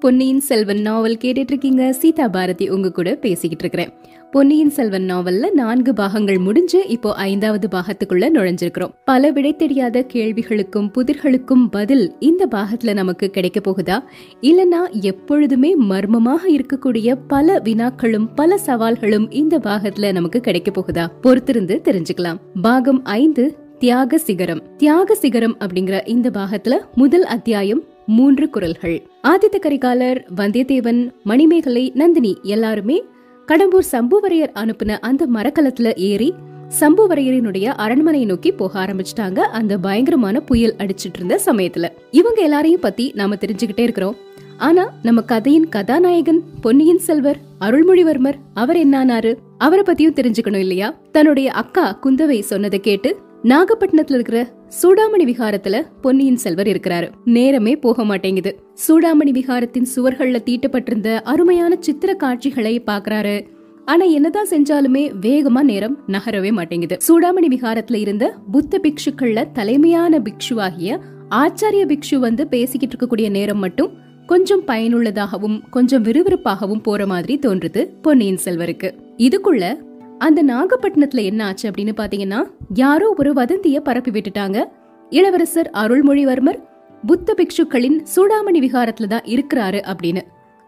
பொன்னியின் செல்வன் நாவல் கேட்டுட்டு இருக்கீங்க சீதா பாரதி உங்க கூட பேசிக்கிட்டு இருக்கிறேன் பொன்னியின் செல்வன் நாவல்ல நான்கு பாகங்கள் முடிஞ்சு இப்போ ஐந்தாவது பாகத்துக்குள்ள நுழைஞ்சிருக்கிறோம். பல விடை தெரியாத கேள்விகளுக்கும் புதிர்களுக்கும் பதில் இந்த பாகத்துல நமக்கு கிடைக்க போகுதா? இல்லனா எப்பொழுதுமே மர்மமாக இருக்கக்கூடிய பல வினாக்களும் பல சவால்களும் இந்த பாகத்துல நமக்கு கிடைக்க போகுதா? பொறுத்திருந்து தெரிஞ்சுக்கலாம். பாகம் ஐந்து தியாக சிகரம். தியாக சிகரம் அப்படிங்கிற இந்த பாகத்துல முதல் அத்தியாயம் மூன்று குரல்கள். ஆதித்த கரிகாலர் வந்தியத்தேவன் மணிமேகலை நந்தினி எல்லாருமே கடம்பூர் சம்புவரையர் அனுப்புன அந்த மரக்கலத்துல ஏறி சம்புவரையரினுடைய அரண்மனையை நோக்கி போக ஆரம்பிச்சிட்டாங்க. அந்த பயங்கரமான புயல் அடிச்சிட்டு இருந்த சமயத்துல. இவங்க எல்லாரையும் பத்தி நாம தெரிஞ்சுக்கிட்டே இருக்கிறோம். ஆனா நம்ம கதையின் கதாநாயகன் பொன்னியின் செல்வர் அருள்மொழிவர்மர் அவர் என்னானாரு அவரை பத்தியும் தெரிஞ்சுக்கணும் இல்லையா? தன்னுடைய அக்கா குந்தவை சொன்னதை கேட்டு நாகப்பட்டினத்துல இருக்கிற சூடாமணி விகாரத்துல பொன்னியின் செல்வர் இருக்கிறாரு. நேரமே போக மாட்டேங்குது. சூடாமணி விகாரத்தின் சுவர்கள்ல தீட்டப்பட்டிருந்த அருமையான சித்திர காட்சிகளை பாக்குறாரு. ஆனா என்னதான் செஞ்சாலுமே வேகமா நேரம் நகரவே மாட்டேங்குது. சூடாமணி விகாரத்துல இருந்த புத்த பிக்ஷுக்கள்ல தலைமையான பிக்ஷுவாகிய ஆச்சாரிய பிக்ஷு வந்து பேசிக்கிட்டு இருக்கக்கூடிய நேரம் மட்டும் கொஞ்சம் பயனுள்ளதாகவும் கொஞ்சம் விறுவிறுப்பாகவும் போற மாதிரி தோன்றுது பொன்னியின் செல்வருக்கு. இதுக்குள்ள அந்த நாகப்பட்டினத்துல என்ன ஆச்சு அப்படின்னு பாத்தீங்கன்னா யாரோ ஒரு வதந்திய பரப்பி விட்டுட்டாங்க. இளவரசர் அருள்மொழிவர்மர் புத்த பிக்ஷுக்களின் சூடாமணி விகாரத்துல தான் இருக்கிறாரு அப்படின்னு.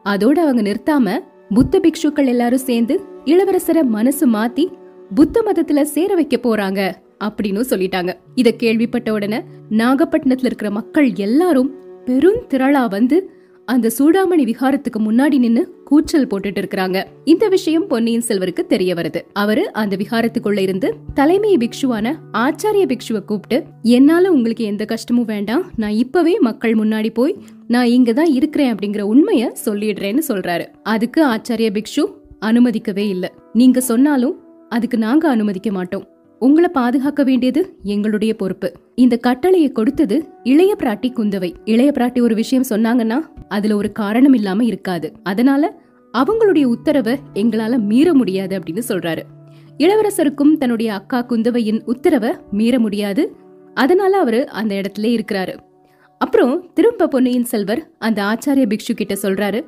அதோட அவங்க நிறுத்தாம புத்த பிக்ஷுக்கள் எல்லாரும் சேர்ந்து இளவரசரை மனசு மாத்தி புத்த மதத்துல சேர வைக்க போறாங்க அப்படின்னு சொல்லிட்டாங்க. இத கேள்விப்பட்ட உடனே நாகப்பட்டினத்துல இருக்கிற மக்கள் எல்லாரும் பெருந்திரளா வந்து அந்த சூடாமணி விகாரத்துக்கு முன்னாடி நின்னு கூச்சல் போட்டுட்டு இருக்கிறாங்க. இந்த விஷயம் பொன்னியின் செல்வருக்கு தெரிய வருது. அவரு அந்த விகாரத்துக்குள்ள இருந்து தலைமை பிக்ஷுவான ஆச்சாரிய பிக்ஷுவை கூப்பிட்டு என்னால உங்களுக்கு எந்த கஷ்டமும் வேண்டாம். நான் இப்பவே மக்கள் முன்னாடி போய் நான் இங்கதான் இருக்கிறேன் அப்படிங்கிற உண்மைய சொல்லிடுறேன்னு சொல்றாரு. அதுக்கு ஆச்சாரிய பிக்ஷு அனுமதிக்கவே இல்ல. நீங்க சொன்னாலும் அதுக்கு நாங்க அனுமதிக்க மாட்டோம். உங்களை பாதுகாக்க வேண்டியது எங்களுடைய பொறுப்பு. இந்த கட்டளையை கொடுத்தது இளைய பிராட்டி குந்தவை. இளைய பிராட்டி ஒரு விஷயம் சொன்னாங்கன்னா அதுல ஒரு காரணம் இல்லாம இருக்காது. அதனால அவங்களுடைய உத்தரவை எங்களால மீற முடியாது அப்படின்னு சொல்றாரு. இளவரசருக்கும் தன்னுடைய அக்கா குந்தவையின் உத்தரவை மீற முடியாது. அதனால அவரு அந்த இடத்துல இருக்கிறாரு. அப்புறம் திரும்ப பொன்னியின் செல்வர் அந்த ஆச்சாரிய பிக்ஷு கிட்ட சொல்றாரு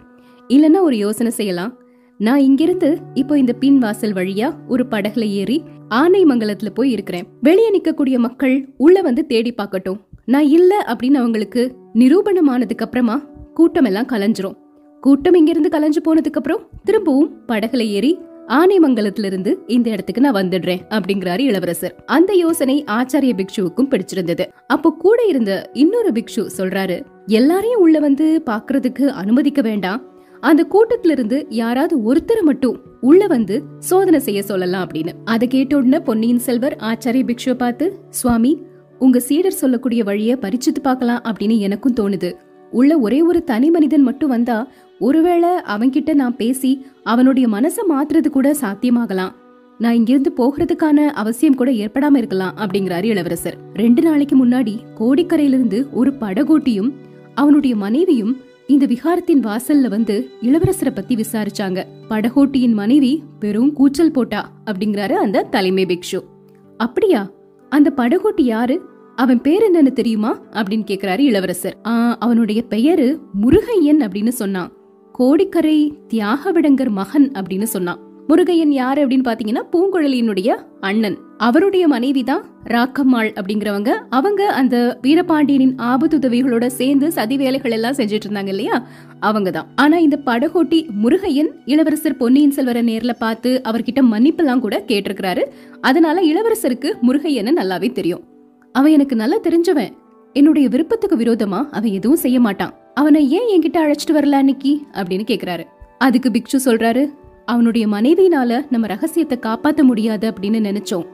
இல்லைன்னா ஒரு யோசனை செய்யலாம். நான் இங்கிருந்து இப்போ இந்த பின் வாசல் வழியா ஒரு படகுல ஏறி ஆனைமங்கலத்துல போய் இருக்கிறேன். வெளியே நிக்கக்கூடிய மக்கள் உள்ள வந்து தேடி பார்க்கட்டும். நான் இல்ல அப்படின்னு அவங்களுக்கு நிரூபணமானதுக்கு அப்புறமா கூட்டம் எல்லாம் கலைஞ்சிரும். கூட்டம் இங்கிருந்து கலைஞ்சு போனதுக்கு அப்புறம் திரும்பவும் படகுல ஏறி ஆனைமங்கலத்துல இருந்து இந்த இடத்துக்கு நான் வந்துடுறேன் அப்படிங்கிறாரு இளவரசர். அந்த யோசனை ஆச்சாரிய பிக்ஷுவுக்கும் பிடிச்சிருந்தது. அப்போ கூட இருந்த இன்னொரு பிக்ஷு சொல்றாரு எல்லாரையும் உள்ள வந்து பாக்குறதுக்கு அனுமதிக்க வேண்டாம். அந்த கூட்டத்துல இருந்து யாராவது ஒருத்தரை மட்டும் உள்ள வந்து சோதனை செய்ய சொல்லலாம் அப்படின்னு. அதை கேட்ட உடனே பொன்னியின் செல்வர் ஆச்சாரிய பிக்ஷுவை பார்த்து சுவாமி உங்க சீடர் சொல்லக்கூடிய வழிய பரிச்சித்து பார்க்கலாம் அப்படின்னு எனக்கும் தோணுது. உள்ள ஒரே ஒரு தனி மனிதன் மட்டும் வந்தா ஒருவேளை அவன்கிட்ட நான் பேசி அவனுடைய மனசை மாத்துறது கூட சாத்தியமாகலாம். நான் இங்கிருந்து போகிறதுக்கான அவசியம் கூட ஏற்படாம இருக்கலாம் அப்படிங்கிறாரு இளவரசர். ரெண்டு நாளைக்கு முன்னாடி கோடிக்கரையிலிருந்து ஒரு படகோட்டியும் அவனுடைய மனைவியும் இந்த விகாரத்தின் வாசல்ல வந்து இளவரசரை பத்தி விசாரிச்சாங்க. படகோட்டியின் மனைவி பெரும் கூச்சல் போட்டா அப்படிங்கிறாரு அந்த தலைமை பிக்ஷு. அப்படியா? அந்த படகோட்டி யாரு? அவன் பேர் என்னன்னு தெரியுமா? அப்படின்னு கேக்குறாரு இளவரசர். அவனுடைய பெயரு முருகையன் அப்படின்னு சொன்னான். கோடிக்கரை தியாகவிடங்கர் மகன் அப்படின்னு சொன்னான். முருகையன் யாரு அப்படின்னு பாத்தீங்கன்னா பூங்குழலியினுடைய அண்ணன். அவருடைய மனைவி தான் ராக்கம்மாள் அப்படிங்கிறவங்க. அவங்க அந்த வீரபாண்டியனின் ஆபத்துதவிகளோட சேர்ந்து சதி வேலைகள் எல்லாம் செஞ்சுட்டு இருந்தாங்க இல்லையா? அவங்க தான் ஆனா இந்த படகோட்டி முருகையன் இளவரசர் பொன்னியின் செல்வரை நேர்ல பார்த்து அவர்கிட்ட மன்னிப்பெல்லாம் கூட கேட்டிருக்கிறாரு. அதனால இளவரசருக்கு முருகையன்னு நல்லாவே தெரியும். அவன் எனக்கு நல்லா தெரிஞ்சவன். என்னுடைய விருப்பத்துக்கு விரோதமா அவன் எதுவும் செய்ய மாட்டான். அவனை ஏன் என்கிட்ட அழைச்சிட்டு வரல அன்னைக்கு? அப்படின்னு கேக்குறாரு. அதுக்கு பிக்ஷு சொல்றாரு அவனுடைய மனைவினால நம்ம ரகசியத்தை காப்பாத்த முடியாது அப்படின்னு நினைச்சோம்.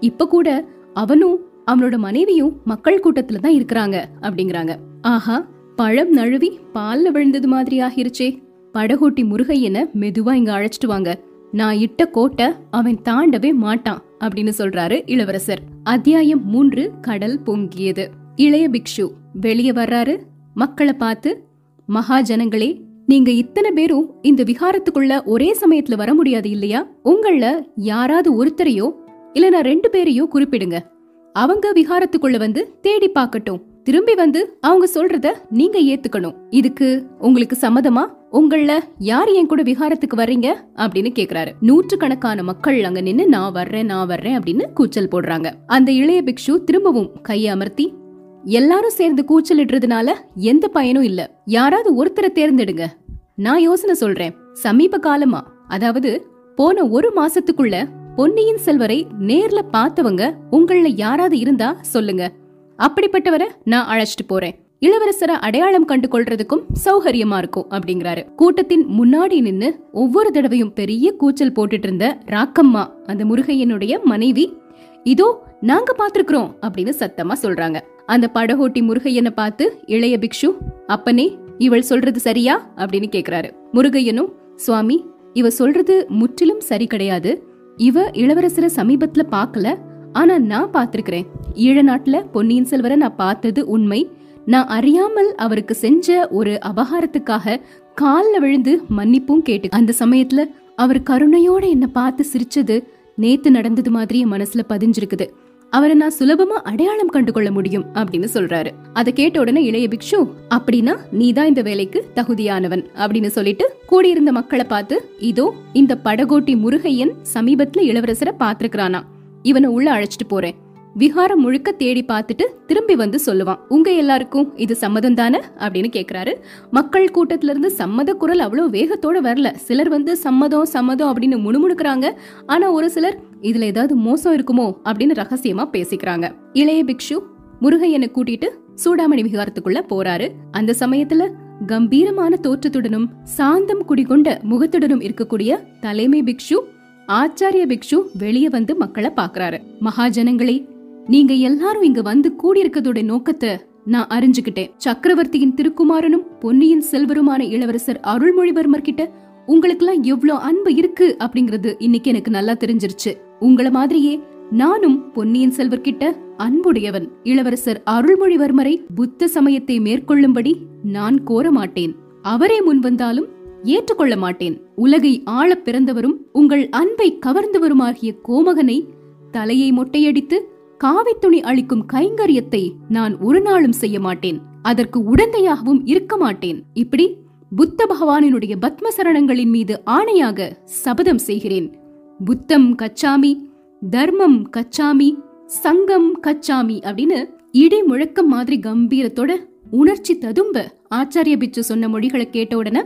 இப்ப கூட அவனும் அவனோட மனைவியும் மக்கள் கூட்டத்துல தான் இருக்கிறாங்க அப்படிங்கிறாங்க. ஆஹா பழம் நழுவி பால்ல விழுந்தது மாதிரி ஆகிருச்சே. படகோட்டி முருகையனை மெதுவா இங்க அழைச்சிட்டு வாங்க. நான் இட்ட கோட்டை அவன் தாண்டவே மாட்டான் அப்படின்னு சொல்றாரு இளவரசர். அத்தியாயம் மூன்று கடல் பொங்கியது. இளைய பிக்ஷு வெளியே வர்றாரு. மக்களை பார்த்து மகாஜனங்களே நீங்க இத்தனை பேரும் இந்த விகாரத்துக்குள்ள ஒரே சமயத்துல வர முடியாது இல்லையா? உங்கள யாராவது ஒருத்தரையோ இல்ல நான் ரெண்டு பேரையோ குறிப்பிடுங்க. அவங்க விகாரத்துக்குள்ள வந்து தேடி பார்க்கட்டும். திரும்பி வந்து அவங்க சொல்றத நீங்க ஏத்துக்கணும். இதுக்கு உங்களுக்கு சம்மதமா? உங்கள யார் என் கூட விஹாரத்துக்கு வர்றீங்க? அப்படின்னு கேக்குறாரு. நூற்றுக்கணக்கான மக்கள் அங்க நின்னு நான் வர்றேன் நான் வர்றேன் அப்படின்னு கூச்சல் போடுறாங்க. அந்த இளைய பிக்ஷு திரும்பவும் கையை அமர்த்தி எல்லாரும் சேர்ந்து கூச்சலிடுறதுனால எந்த பயனும் இல்ல. யாராவது ஒருத்தரை தேர்ந்தெடுங்க. நான் யோசனை சொல்றேன். சமீப காலமா அதாவது போன ஒரு மாசத்துக்குள்ள பொன்னியின் செல்வரை நேர்ல பார்த்தவங்க உங்கள யாராவது இருந்தா சொல்லுங்க. அப்படிப்பட்டவரை நான் அழைச்சிட்டு போறேன். இளவரசரை அடையாளம் கண்டு கொள்றதுக்கும் சௌகரியமா இருக்கும் அப்படிங்கிறாரு. கூட்டத்தின் முன்னாடி நின்னு ஒவ்வொரு தடவையும் பெரிய கூச்சல் போட்டுட்டு இருந்த ராக்கம்மா அந்த முருகையனுடைய மனைவி இதோ நாங்க பாத்துருக்கிறோம் அப்படின்னு சத்தமா சொல்றாங்க. அந்த படகோட்டி முருகையனை பார்த்து இளைய பிக்ஷு அப்பனே இவள் சொல்றது சரியா? அப்படின்னு கேக்குறாரு. முருகையனும் சுவாமி இவ சொல்றது முற்றிலும் சரி கிடையாது. இவ இளவரசரை சமீபத்துல பார்க்கல. ஆனா நான் பார்த்திருக்கிறேன். ஈழ நாட்டுல பொன்னியின் செல்வரை நான் பார்த்தது உண்மை. நான் அறியாமல் அவருக்கு செஞ்ச ஒரு அபகாரத்துக்காக கால்ல விழுந்து மன்னிப்பும் கேட்டு அந்த சமயத்துல அவர் கருணையோட என்ன பார்த்து சிரிச்சது நேத்து நடந்தது மாதிரி என் மனசுல பதிஞ்சிருக்குது. அவரை நான் சுலபமா அடையாளம் கண்டு கொள்ள முடியும் அப்படின்னு சொல்றாரு. அதை கேட்ட உடனே இளைய பிக்ஷு அப்படின்னா நீதான் இந்த வேலைக்கு தகுதியானவன் அப்படின்னு சொல்லிட்டு கூடியிருந்த மக்களை பார்த்து இதோ இந்த படகோட்டி முருகையன் சமீபத்துல இளவரசரை பாத்துருக்கானா இவனை உள்ள அழைச்சிட்டு போறேன். விஹாரம் முழுக்க தேடி பார்த்துட்டு திரும்பி வந்து சொல்லுவான் உங்க எல்லாருக்கும் இது சம்மதம் தானே? அப்படின்னு கேக்குறாரு. மக்கள் கூட்டத்துல இருந்து சம்மத குரல் அவ்வளவு வேகத்தோட வரல. சிலர் வந்து சம்மதம் சம்மதம் அப்படின்னு முணுமுணுக்கிறாங்க. ஆனா ஒரு சிலர் இதுல ஏதாவது மோசம் இருக்குமோ அப்படின்னு ரகசியமா பேசிக்கிறாங்க. இளைய பிக்ஷு முருகையனை கூட்டிட்டு சூடாமணி விகாரத்துக்குள்ள போறாரு. அந்த சமயத்துல கம்பீரமான தோற்றத்துடனும் சாந்தம் குடிகொண்ட முகத்துடனும் இருக்கக்கூடிய தலைமை பிக்ஷு ஆச்சாரிய பிக்ஷு வெளியே வந்து மக்களை பாக்குறாரு மகாஜனங்களே நீங்க எல்லாரும் இங்க வந்து கூடியிருக்கதோட நோக்கத்தை நான் அறிஞ்சுக்கிட்டேன். சக்கரவர்த்தியின் திருக்குமாரனும் பொன்னியின் செல்வருமான இளவரசர் அருள்மொழிவர்மர் கிட்ட உங்களுக்கெல்லாம் எவ்வளோ அன்பு இருக்கு அப்படிங்கறது இன்னைக்கு எனக்கு நல்லா தெரிஞ்சிருச்சு. உங்கள மாதிரியே நானும் பொன்னியின் செல்வர்கிட்ட அன்புடையவன் இளவரசர் அருள்மொழிவர்மரை புத்த சமயத்தை மேற்கொள்ளும்படி நான் கோர மாட்டேன். அவரே முன் வந்தாலும் ஏற்றுக்கொள்ள மாட்டேன். உலகை ஆள பிறந்தவரும் உங்கள் அன்பை கவர்ந்தவருமாகிய கோமகனை தலையை மொட்டையடித்து காவித்துணி அளிக்கும் கைங்கரியத்தை நான் ஒரு நாளும் செய்ய மாட்டேன். அதற்கு உடந்தையாகவும் இருக்க மாட்டேன். இப்படி புத்த பகவானினுடைய பத்ம சரணங்களின் மீது ஆணையாக சபதம் செய்கிறேன். புத்தம் கச்சாமி தர்மம் கச்சாமி சங்கம் கச்சாமி அப்படின்னு இடி முழக்கம் மாதிரி கம்பீரத்தோட உணர்ச்சி ததும்ப ஆச்சாரிய பிச்சு சொன்ன மொழிகளை கேட்ட உடனே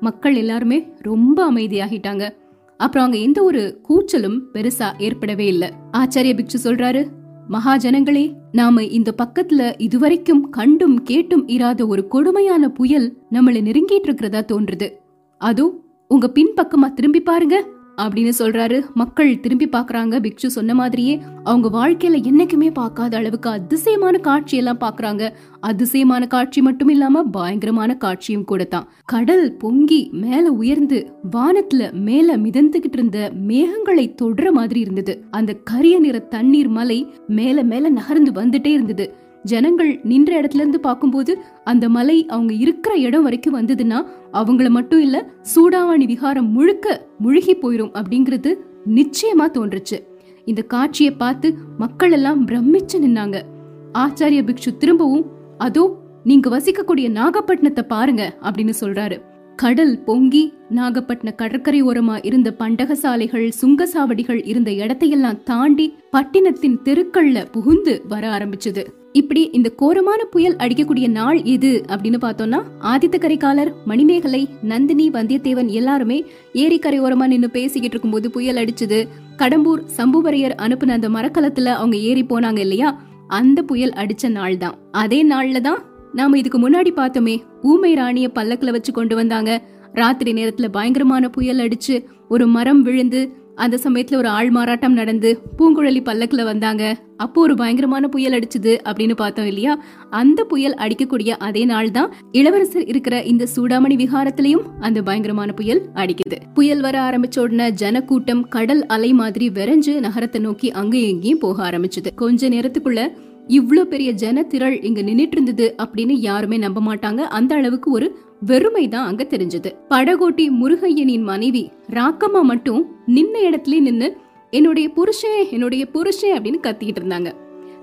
மக்கள் எல்லாருமே ரொம்ப அமைதியாகிட்டாங்க. அப்புறம் அங்க எந்த ஒரு கூச்சலும் பெருசா ஏற்படவே இல்ல. ஆச்சாரிய பிக்ஷு சொல்றாரு மகாஜனங்களே நாம இந்த பக்கத்துல இதுவரைக்கும் கண்டும் கேட்டும் இராத ஒரு கொடுமையான புயல் நம்மள நெருங்கிட்டு இருக்கிறதா தோன்றுது. அதோ உங்க பின்பக்கமா திரும்பி பாருங்க. அப்படின்னு சொல்றாரு. மக்கள் திரும்பி பாக்குறாங்க பிக்ஷு சொன்ன மாதிரியே அவங்க வாழ்க்கையில என்னைக்குமே பார்க்காத அளவுக்கு அதிசயமான காட்சி எல்லாம் பாக்குறாங்க அதிசயமான காட்சி மட்டும் இல்லாம பயங்கரமான காட்சியும் கூட தான். கடல் பொங்கி மேல உயர்ந்து வானத்துல மேல மிதந்துகிட்டு இருந்த மேகங்களை தொடுற மாதிரி இருந்தது. அந்த கரிய நிற தண்ணீர் மலை மேல மேல நகர்ந்து வந்துட்டே இருந்தது. ஜனங்கள் நின்ற இடத்துல இருந்து பார்க்கும்போது அந்த மலை அவங்க இருக்கிற இடம் வரைக்கும் வந்ததுன்னா அவங்கள மட்டும் இல்ல சூடாவணி விகாரம் முழுக்க முழுகி போயிரும் அப்படிங்கிறது நிச்சயமா தோன்றுச்சு. இந்த காட்சியை பார்த்து மக்கள் எல்லாம் பிரமிச்சு நின்னாங்க. ஆச்சாரிய பிக்ஷு திரும்பவும் அதோ நீங்க வசிக்கக்கூடிய நாகப்பட்டினத்தை பாருங்க அப்படின்னு சொல்றாரு. கடல் பொங்கி நாகப்பட்டின கடற்கரை ஓரமா இருந்த பண்டகசாலைகள் சுங்கசாவடிகள் இருந்த இடத்தையெல்லாம் தாண்டி பட்டினத்தின் தெருக்கள்ல புகுந்து வர ஆரம்பிச்சது. இப்படி இந்த கோரமான புயல் அடிக்கக்கூடிய நாள் எது அப்படின்னு பார்த்தோம்னா ஆதித்த கரைக்காலர் மணிமேகலை நந்தினி வந்தியத்தேவன் எல்லாருமே ஏரிக்கரை ஓரமா நின்று பேசிக்கிட்டு இருக்கும்போது புயல் அடிச்சது. கடம்பூர் சம்புவரையர் அனுப்புன அந்த மரக்கலத்துல அவங்க ஏறி போனாங்க இல்லையா? அந்த புயல் அடிச்ச நாள் தான். அதே நாள்ல தான் நாம இதுக்கு முன்னாடி பார்த்தோமே ஊமை ராணிய பல்லக்கில் வச்சு கொண்டு வந்தாங்க. ராத்திரி நேரத்துல பயங்கரமான புயல் அடிச்சு ஒரு மரம் விழுந்து அந்த சமயத்துல ஒரு ஆள் மாறாட்டம் நடந்து பூங்குழலி பல்லக்குல வந்தாங்க. அப்போ ஒரு பயங்கரமான புயல் அடிச்சுது அப்படின்னு பார்த்தோம் இல்லையா? அந்த புயல் அடிக்கக்கூடிய அதே நாள் தான் இளவரசர் இருக்கிற இந்த சூடாமணி விகாரத்திலையும் அந்த பயங்கரமான புயல் அடிக்குது. புயல் வர ஆரம்பிச்ச உடனே ஜனக்கூட்டம் கடல் அலை மாதிரி விரைஞ்சு நகரத்தை நோக்கி அங்கேயும் இங்கேயும் போக ஆரம்பிச்சது. கொஞ்ச நேரத்துக்குள்ள இவ்வளோ பெரிய ஜன திரள் இங்க நின்றுட்டு இருந்தது அப்படின்னு யாருமே நம்ப மாட்டாங்க. அந்த அளவுக்கு ஒரு வெறுமை தான் அங்க தெரிஞ்சது. படகோட்டி முருகையனின் மனைவி ராக்கம்மா மட்டும் நின்ன இடத்துல நின்னு என்னுடைய புருஷன் என்னுடைய புருஷன் அப்படின்னு கத்திக்கிட்டு இருந்தாங்க.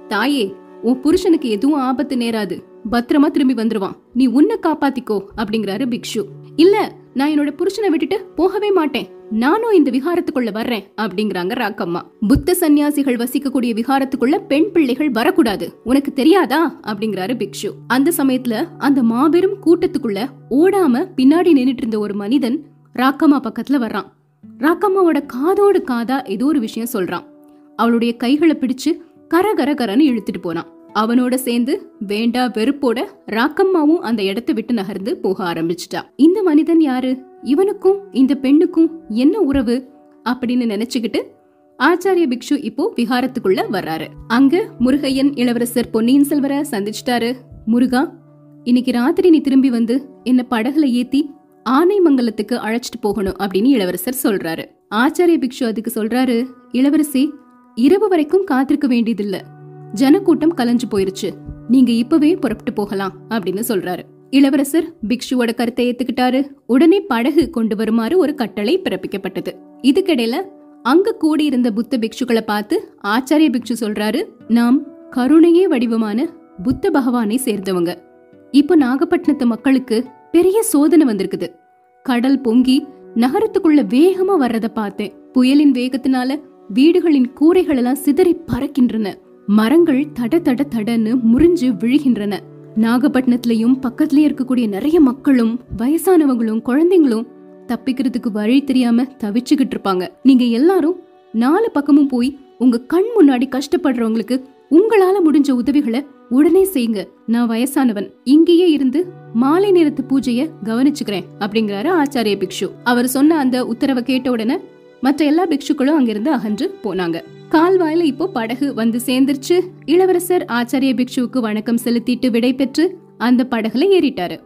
தாயே உன் புருஷனுக்கு எதுவும் ஆபத்து நேராது. பத்திரமா திரும்பி வந்துருவான். நீ உன்னை காப்பாத்திக்கோ அப்படிங்கிறாரு பிக்ஷு. இல்ல நான் என்னோட புருஷனை விட்டுட்டு போகவே மாட்டேன். நானும் இந்த விகாரத்துக்குள்ள வர்றேன் அப்படிங்கிறாங்க ராக்கம்மா. புத்த சன்னியாசிகள் வசிக்கக்கூடிய விகாரத்துக்குள்ள பெண் பிள்ளைகள் வரக்கூடாது. உனக்கு தெரியாதா? அப்படிங்கிறாரு பிக்ஷு. அந்த சமயத்துல அந்த மாபெரும் கூட்டத்துக்குள்ள ஓடாம பின்னாடி நின்னுட்டு இருந்த ஒரு மனிதன் ராக்கம்மா பக்கத்துல வர்றான். ராக்கம்மாவோட காதோடு காதா ஏதோ ஒரு விஷயம் சொல்றான். அவளுடைய கைகளை பிடிச்சு கர கர கரன்னு இழுத்துட்டு போனான். அவனோட சேர்ந்து வேண்டா வெறுப்போட ராக்கம்மாவும் அந்த இடத்தை விட்டு நகர்ந்து போக ஆரம்பிச்சிட்டா. இந்த மனிதன் யாரு? இவனுக்கும் இந்த பெண்ணுக்கும் என்ன உறவு? அப்படின்னு நினைச்சுக்கிட்டு ஆச்சாரிய பிக்ஷு இப்போ விஹாரத்துக்குள்ள வர்றாரு. அங்க முருகையன் இளவரசர் பொன்னியின் செல்வர சந்திச்சிட்டாரு. முருகா இன்னைக்கு ராத்திரி நீ திரும்பி வந்து என்ன படகுல ஏத்தி ஆனைமங்கலத்துக்கு அழைச்சிட்டு போகணும் அப்படின்னு இளவரசர் சொல்றாரு. ஆச்சாரிய பிக்ஷு அதுக்கு சொல்றாரு இளவரசி இரவு வரைக்கும் காத்திருக்க வேண்டியதில்ல. ஜனக்கூட்டம் கலைஞ்சு போயிருச்சு. நீங்க இப்பவே புறப்பட்டு போகலாம் அப்படின்னு சொல்றாரு. இளவரசர் பிக்ஷுவோட கருத்தை ஏத்துக்கிட்டாரு. உடனே படகு கொண்டு வருமாறு ஒரு கட்டளை பிறப்பிக்கப்பட்டது. இதுக்கிடையில அங்க கூடியிருந்த புத்த பிக்ஷுக்களை பார்த்து ஆச்சாரிய பிக்ஷு சொல்றாரு நாம் கருணையே வடிவமான புத்த பகவானை சேர்ந்தவங்க. இப்ப நாகப்பட்டினத்து மக்களுக்கு பெரிய சோதனை வந்திருக்குது. கடல் பொங்கி நகரத்துக்குள்ள வேகமா வர்றத பார்த்தேன். புயலின் வேகத்தினால வீடுகளின் கூரைகள் எல்லாம் சிதறி பறக்கின்றன. மரங்கள் தட தட தடன்னு முறிஞ்சு விழுகின்றன. நாகப்பட்டினத்திலையும் பக்கத்திலயும் இருக்கக்கூடிய நிறைய மக்களும் வயசானவங்களும் குழந்தைங்களும் தப்பிக்கிறதுக்கு வழி தெரியாம தவிச்சுக்கிட்டு இருப்பாங்க. நீங்க எல்லாரும் நாலு பக்கமும் போய் உங்க கண் முன்னாடி கஷ்டப்படுறவங்களுக்கு உங்களால முடிஞ்ச உதவிகளை உடனே செய்யுங்க. நான் வயசானவன். இங்கேயே இருந்து மாலை நேரத்து பூஜைய கவனிச்சுக்கிறேன் அப்படிங்கிறாரு ஆச்சாரிய பிக்ஷு. அவர் சொன்ன அந்த உத்தரவை கேட்ட உடனே மற்ற எல்லா பிக்ஷுக்களும் அங்கிருந்து அகன்று போனாங்க. கால்வாயில இப்போ படகு வந்து சேர்ந்துருச்சு. இளவரசர் ஆச்சாரிய பிக்ஷுவுக்கு வணக்கம் செலுத்திட்டு விடை பெற்று அந்த படகுல ஏறிட்டாரு.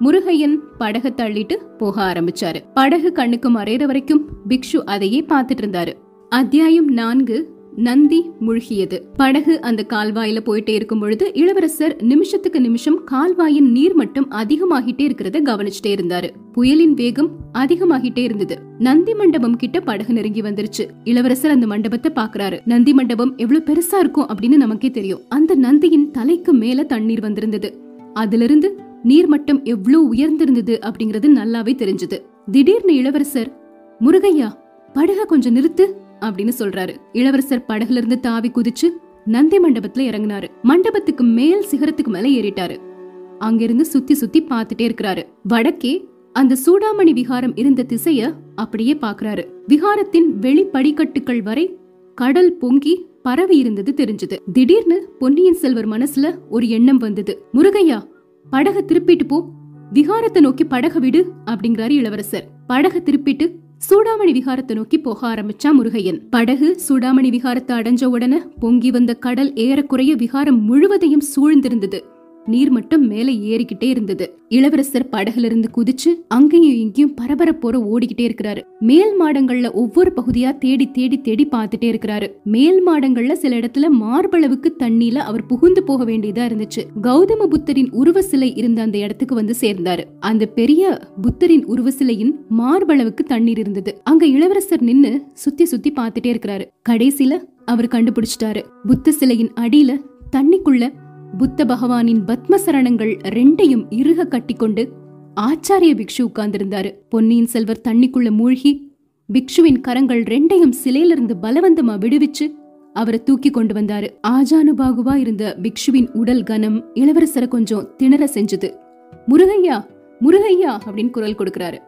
முருகையன் படக தள்ளிட்டு போக ஆரம்பிச்சாரு. படகு கண்ணுக்கு மறையிற வரைக்கும் பிக்ஷு அதையே பார்த்துட்டு இருந்தாரு. அத்தியாயம் நான்கு நந்தி முழுகியது. படகு அந்த கால்வாயில போயிட்டே இருக்கும் பொழுது இளவரசர் நிமிஷத்துக்கு நிமிஷம் கால்வாயின் நீர் மட்டம் அதிகமாகிட்டே இருக்கிறத கவனிச்சுட்டே இருந்தாரு. புயலின் வேகம் அதிகமாகிட்டே இருந்தது. நந்தி மண்டபம் கிட்ட படகு நெருங்கி வந்துருச்சு. இளவரசர் அந்த மண்டபத்தை பாக்குறாரு. நந்தி மண்டபம் எவ்வளவு பெருசா இருக்கும் அப்படின்னு நமக்கே தெரியும். அந்த நந்தியின் தலைக்கு மேல தண்ணீர் வந்திருந்தது. அதிலிருந்து நீர்மட்டம் எவ்வளவு உயர்ந்திருந்தது அப்படிங்கறது நல்லாவே தெரிஞ்சது. திடீர்னு இளவரசர் முருகையா படக கொஞ்சம் நிறுத்து. அப்படின்னு சொல்றாரு. இளவரசர் படகுல இருந்து தாவி குதிச்சு நந்தி மண்டபத்துல இறங்கினாரு. மண்டபத்துக்கு மேல் சிகரத்துக்கு மேல ஏறிட்டாரு. அங்கிருந்து சுத்தி சுத்தி பாத்துட்டே இருக்கிறாரு. வடக்கே அந்த சூடாமணி விகாரம் இருந்த திசைய அப்படியே பாக்குறாரு விகாரத்தின் வெளி படிக்கட்டுகள் வரை கடல் பொங்கி பரவி இருந்தது தெரிஞ்சது. திடீர்னு பொன்னியின் செல்வர் மனசுல ஒரு எண்ணம் வந்தது. முருகையா படக திருப்பிட்டு போ. விகாரத்தை நோக்கி படக விடு அப்படிங்கிறாரு இளவரசர். படக திருப்பிட்டு சூடாமணி விகாரத்தை நோக்கி போக ஆரம்பிச்சா முருகையன். படகு சூடாமணி விகாரத்தை அடைஞ்ச உடனே பொங்கி வந்த கடல் ஏறக்குறைய விகாரம் முழுவதையும் சூழ்ந்திருந்தது. நீர் மட்டும் மேல ஏறிக்கிட்டே இருந்தது. இளவரசர் படகுல இருந்து குதிச்சு அங்கேயும் இங்கேயும் பரபரப்போற ஓடிக்கிட்டே இருக்கிறாரு. மேல் மாடங்கள்ல ஒவ்வொரு பகுதியா தேடி தேடி தேடி பார்த்துட்டே இருக்கிறாரு. மேல் மாடங்கள்ல சில இடத்துல மார்பளவுக்கு தண்ணியில அவர் புகுந்து போக வேண்டியதா இருந்துச்சு. கௌதம புத்தரின் உருவ சிலை இருந்த அந்த இடத்துக்கு வந்து சேர்ந்தாரு. அந்த பெரிய புத்தரின் உருவ சிலையின் மார்பளவுக்கு தண்ணீர் இருந்தது. அங்க இளவரசர் நின்னு சுத்தி சுத்தி பார்த்துட்டே இருக்கிறாரு. கடைசியில அவர் கண்டுபிடிச்சிட்டாரு. புத்த சிலையின் அடியில தண்ணிக்குள்ள புத்த பகவானின் பத்ம சரணங்கள் ரெண்டையும் இறுக கட்டிக்கொண்டு ஆச்சாரிய பிக்ஷு உட்கார்ந்திருந்தாரு. பொன்னியின் செல்வர் தண்ணிக்குள்ள மூழ்கி பிக்ஷுவின் கரங்கள் ரெண்டையும் சிலையிலிருந்து பலவந்தமா விடுவிச்சு அவரை தூக்கி கொண்டு வந்தாரு. ஆஜானுபாகுவா இருந்த பிக்ஷுவின் உடல் கனம் இளவரசரை கொஞ்சம் திணற செஞ்சது. முருகையா முருகையா அப்படின்னு குரல் கொடுக்கிறாரு.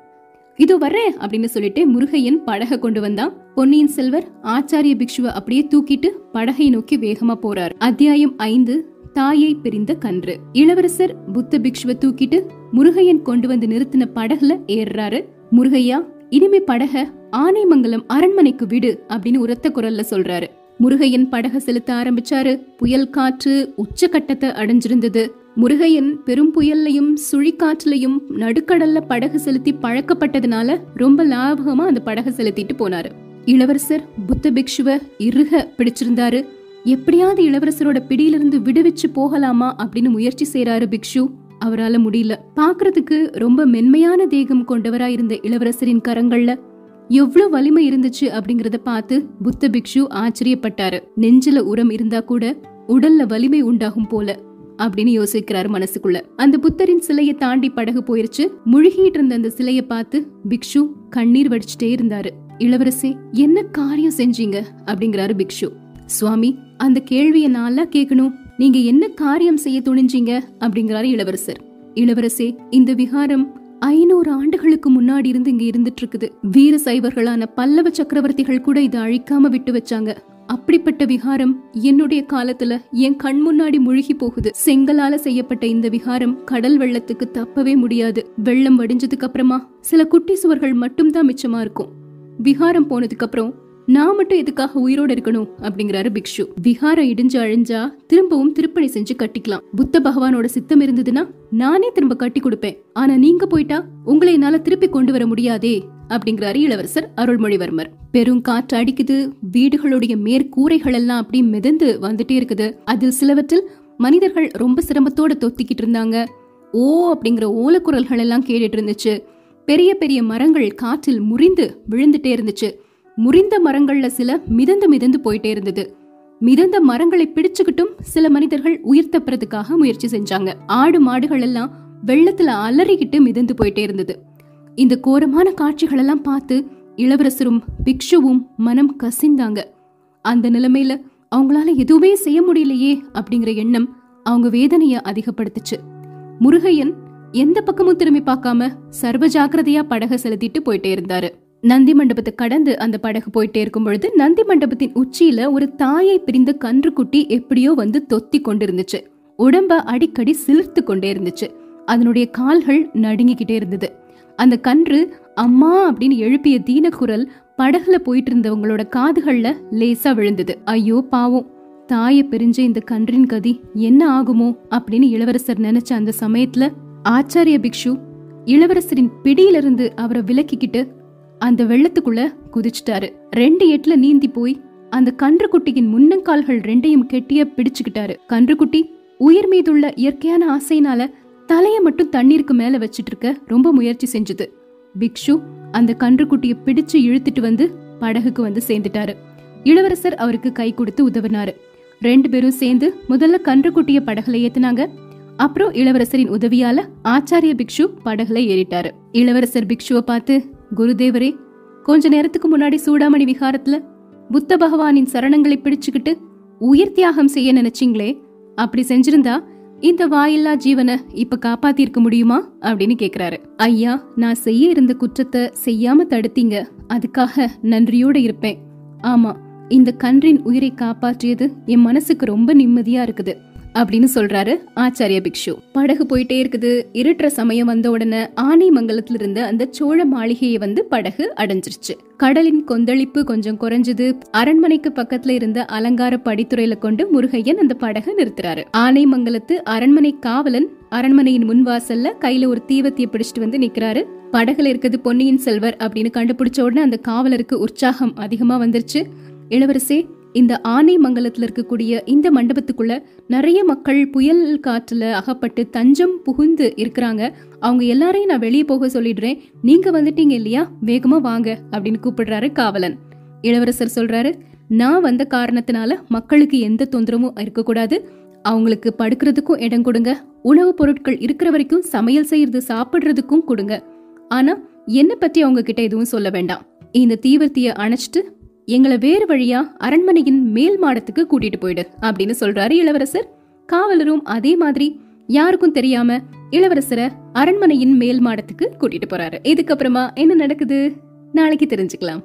இதோ வர்றேன் அப்படின்னு சொல்லிட்டு முருகையன் படக கொண்டு வந்தான். பொன்னியின் செல்வர் ஆச்சாரிய பிக்ஷுவை அப்படியே தூக்கிட்டு படகை நோக்கி வேகமா போறார். அத்தியாயம் ஐந்து தாயை பிரிந்த கன்று. இளவரசர் புத்த பிக்ஷுவ தூக்கிட்டு முருகையன் கொண்டு வந்து நிறுத்தின படகுல ஏறுறாரு. முருகையா இனிமே படக ஆனைமங்கலம் அரண்மனைக்கு விடு அப்படின்னு உரத்த குரல்ல சொல்றாரு. முருகையன் படக செலுத்த ஆரம்பிச்சாரு. புயல் காற்று உச்சகட்டத்தை அடைஞ்சிருந்தது. முருகையன் பெரும் புயல்லையும் சுழிக்காற்றுலையும் நடுக்கடல்ல படகு செலுத்தி பழக்கப்பட்டதுனால ரொம்ப லாபகமா அந்த படகு செலுத்திட்டு போனாரு. இளவரசர் புத்த பிக்ஷுவ இறுக பிடிச்சிருந்தாரு. எப்படியாவது இளவரசரோட பிடியிலிருந்து விடுவிச்சு போகலாமா அப்படின்னு முயற்சி செய்யறாரு பிக்ஷு. அவரால முடியல. பாக்குறதுக்கு ரொம்ப மென்மையான தேகம் கொண்டவரா இருந்த இளவரசரின் கரங்கள்ல எவ்வளவு வலிமை இருந்துச்சு அப்படிங்கறத பார்த்து புத்த பிக்ஷு ஆச்சரியப்பட்டாரு. நெஞ்சில உரம் இருந்தா கூட உடல்ல வலிமை உண்டாகும் போல அப்படின்னு யோசிக்கிறாரு மனசுக்குள்ள. அந்த புத்தரின் சிலையை தாண்டி படகு போயிருச்சு. முழுகிட்டு இருந்த அந்த சிலையை பார்த்து பிக்ஷு கண்ணீர் வடிச்சிட்டே இருந்தாரு. இளவரசே என்ன காரியம் செஞ்சீங்க? அப்படிங்கிறாரு பிக்ஷு. சுவாமி அந்த கேள்வியை நாளா கேட்கணும். நீங்க என்ன காரியம் செய்ய துணிஞ்சீங்க? அப்படிங்கிறாரு இளவரசர். இளவரசே இந்த விகாரம் ஐநூறு ஆண்டுகளுக்கு முன்னாடி இருந்து இங்க இருந்துட்டு இருக்குது வீர சைவர்களான பல்லவ சக்கரவர்த்திகள் கூட இதை அழிக்காம விட்டு வச்சாங்க. அப்படிப்பட்ட விகாரம் என்னுடைய காலத்துல என் கண் முன்னாடி முழுகி போகுது. செங்கலால செய்யப்பட்ட இந்த விகாரம் கடல் வெள்ளத்துக்கு தப்பவே முடியாது. வெள்ளம் வடிஞ்சதுக்கு அப்புறமா சில குட்டி சுவர்கள் மட்டும்தான் மிச்சமா இருக்கும். விகாரம் போனதுக்கு அப்புறம் நான் மட்டும் எதுக்காக உயிரோட இருக்கணும்? அப்படிங்கிறாரு பிக்ஷு. விஹாரம் இடிஞ்சு அழிஞ்சா திரும்பவும் திருப்பணி செஞ்சு கட்டிக்கலாம். புத்த பகவானோட சித்தம் இருந்ததுன்னா நானே திரும்ப கட்டி கொடுப்பேன். ஆனா நீங்க போயிட்டா உங்களை என்னால திருப்பி கொண்டு வர முடியாதே அப்படிங்கிறாரு இளவரசர் அருள்மொழிவர்மர். பெரும் காற்று அடிக்குது வீடுகளுடைய மேற்கூரைகள் எல்லாம் அப்படி மிதந்து வந்துட்டே இருக்குது. அதில் சிலவற்றில் மனிதர்கள் ரொம்ப சிரமத்தோட தொத்திக்கிட்டு இருந்தாங்க. ஓ அப்படிங்கிற ஓலக்குரல்கள் எல்லாம் கேட்டுட்டு இருந்துச்சு. பெரிய பெரிய மரங்கள் காற்றில் முறிந்து விழுந்துட்டே இருந்துச்சு. முறிந்த மரங்கள்ல சில மிதந்து மிதந்து போயிட்டே இருந்தது. மிதந்த மரங்களை பிடிச்சுக்கிட்டும் சில மனிதர்கள் உயிர் தப்புறதுக்காக முயற்சி செஞ்சாங்க. ஆடு மாடுகள் எல்லாம் வெள்ளத்துல அலறிக்கிட்டு மிதந்து போயிட்டே இருந்தது. இந்த கோரமான காட்சிகள் எல்லாம் பார்த்து இளவரசரும் பிக்ஷுவும் மனம் கசிந்தாங்க. அந்த நிலைமையில அவங்களால எதுவுமே செய்ய முடியலையே அப்படிங்கிற எண்ணம் அவங்க வேதனைய அதிகப்படுத்துச்சு. முருகையன் எந்த பக்கமும் திரும்பி பார்க்காம சர்வ ஜாக்கிரதையா படக செலுத்திட்டு போயிட்டே இருந்தாரு. நந்தி மண்டபத்தை கடந்து அந்த படகு போயிட்டே இருக்கும் பொழுது நந்தி மண்டபத்தின் உச்சியில ஒரு தாயை பிரிந்த கன்றுக்குட்டி எப்படியோ வந்து தொத்தி கொண்டிருந்துச்சு. உடம்ப அடிக்கடி சிலிர்த்து கொண்டே இருந்துச்சு. அதனுடைய கால்கள் நடுங்கிக்கிட்டே இருந்தது. அந்த கன்று அம்மா அப்படின்னு எழுப்பிய தீனக்குரல் படகுல போயிட்டு இருந்தவங்களோட காதுகள்ல லேசா விழுந்தது. ஐயோ பாவம். தாயை பிரிஞ்ச இந்த கன்றின் கதி என்ன ஆகுமோ? அப்படின்னு இளவரசர் நினைச்ச அந்த சமயத்துல ஆச்சாரிய பிக்ஷு இளவரசரின் பிடியிலிருந்து அவரை விலக்கிக்கிட்டு அந்த வெள்ளத்துக்குள்ள குதிச்சிட்டாரு. ரெண்டு எட்டுல நீந்தி போய் அந்த கன்றுக்குட்டியின் முன்னங்கால்கள் ரெண்டையும் கெட்டிய பிடிச்சுக்கிட்டாரு. கன்றுக்குட்டி உயிர் மீதுள்ள இயற்கையான ஆசையினால தலையை மட்டும் தண்ணீருக்கு மேல வச்சிட்டு இருக்க ரொம்ப முயற்சி செஞ்சது. பிக்ஷு அந்த கன்றுக்குட்டிய பிடிச்சு இழுத்துட்டு வந்து படகுக்கு வந்து சேர்ந்துட்டாரு. இளவரசர் அவருக்கு கை கொடுத்து உதவினாரு. ரெண்டு பேரும் சேர்ந்து முதல்ல கன்றுக்குட்டிய படகுல ஏத்துனாங்க. அப்புறம் இளவரசரின் உதவியால ஆச்சாரிய பிக்ஷு படகுல ஏறிட்டாரு. இளவரசர் பிக்ஷுவை பார்த்து குருதேவரே கொஞ்ச நேரத்துக்கு முன்னாடி சூடாமணி விகாரத்துல புத்த பகவானின் சரணங்களை பிடிச்சுக்கிட்டு உயிர் தியாகம் செய்ய நினைச்சீங்களே. அப்படி செஞ்சிருந்தா இந்த வாயில்லா ஜீவனை இப்ப காப்பாத்திருக்க முடியுமா? அப்படின்னு கேக்குறாரு. ஐயா நான் செய்ய இருந்த குற்றத்தை செய்யாம தடுத்தீங்க. அதுக்காக நன்றியோட இருப்பேன். ஆமா இந்த கன்றின் உயிரை காப்பாற்றியது என் மனசுக்கு ரொம்ப நிம்மதியா இருக்குது. அப்படின்னு சொல்றாரு ஆச்சாரிய பிக்ஷு. படகு போயிட்டே இருக்குது. இருட்டுற சமயம் வந்த உடனே ஆனைமங்கலத்துல இருந்த அந்த சோழ மாளிகையை வந்து படகு அடைஞ்சிருச்சு. கடலின் கொந்தளிப்பு கொஞ்சம் குறைஞ்சது. அரண்மனைக்கு பக்கத்துல இருந்த அலங்கார படித்துறையில கொண்டு முருகையன் அந்த படகு நிறுத்துறாரு. ஆனைமங்கலத்து அரண்மனை காவலன் அரண்மனையின் முன் வாசல்ல கையில ஒரு தீவத்திய பிடிச்சிட்டு வந்து நிக்கிறாரு. படகுல இருக்கிறது பொன்னியின் செல்வர் அப்படின்னு கண்டுபிடிச்ச உடனே அந்த காவலருக்கு உற்சாகம் அதிகமா வந்துருச்சு. இளவரசே இந்த ஆனை மங்கலத்துல இருக்கக்கூடிய இந்த மண்டபத்துக்குள்ள நிறைய மக்கள் புயல் காற்றுல அகப்பட்டு தஞ்சம் புகுந்து இருக்கிறாங்க. அவங்க எல்லாரையும் நான் வெளியே போக சொல்லிடுறேன். நீங்க வந்துட்டீங்க இல்லையா? வேகமா வாங்க அப்படின்னு கூப்பிடுறாரு காவலன். இளவரசர் சொல்றாரு நான் வந்த காரணத்தினால மக்களுக்கு எந்த தொந்தரவும் இருக்கக்கூடாது. அவங்களுக்கு படுக்கிறதுக்கும் இடம் கொடுங்க. உணவுப் பொருட்கள் இருக்கிற வரைக்கும் சமையல் செய்யறது சாப்பிடுறதுக்கும் கொடுங்க. ஆனா என்ன பத்தி அவங்க கிட்ட எதுவும் சொல்ல வேண்டாம். இந்த தீவிரத்தைய அணைச்சிட்டு எங்களை வேறு வழியா அரண்மனையின் மேல் மாடத்துக்கு கூட்டிட்டு போயிடு அப்படின்னு சொல்றாரு இளவரசர். காவலரும் அதே மாதிரி யாருக்கும் தெரியாம இளவரசரை அரண்மனையின் மேல் மாடத்துக்கு கூட்டிட்டு போறாரு. இதுக்கப்புறமா என்ன நடக்குது? நாளைக்கு தெரிஞ்சுக்கலாம்.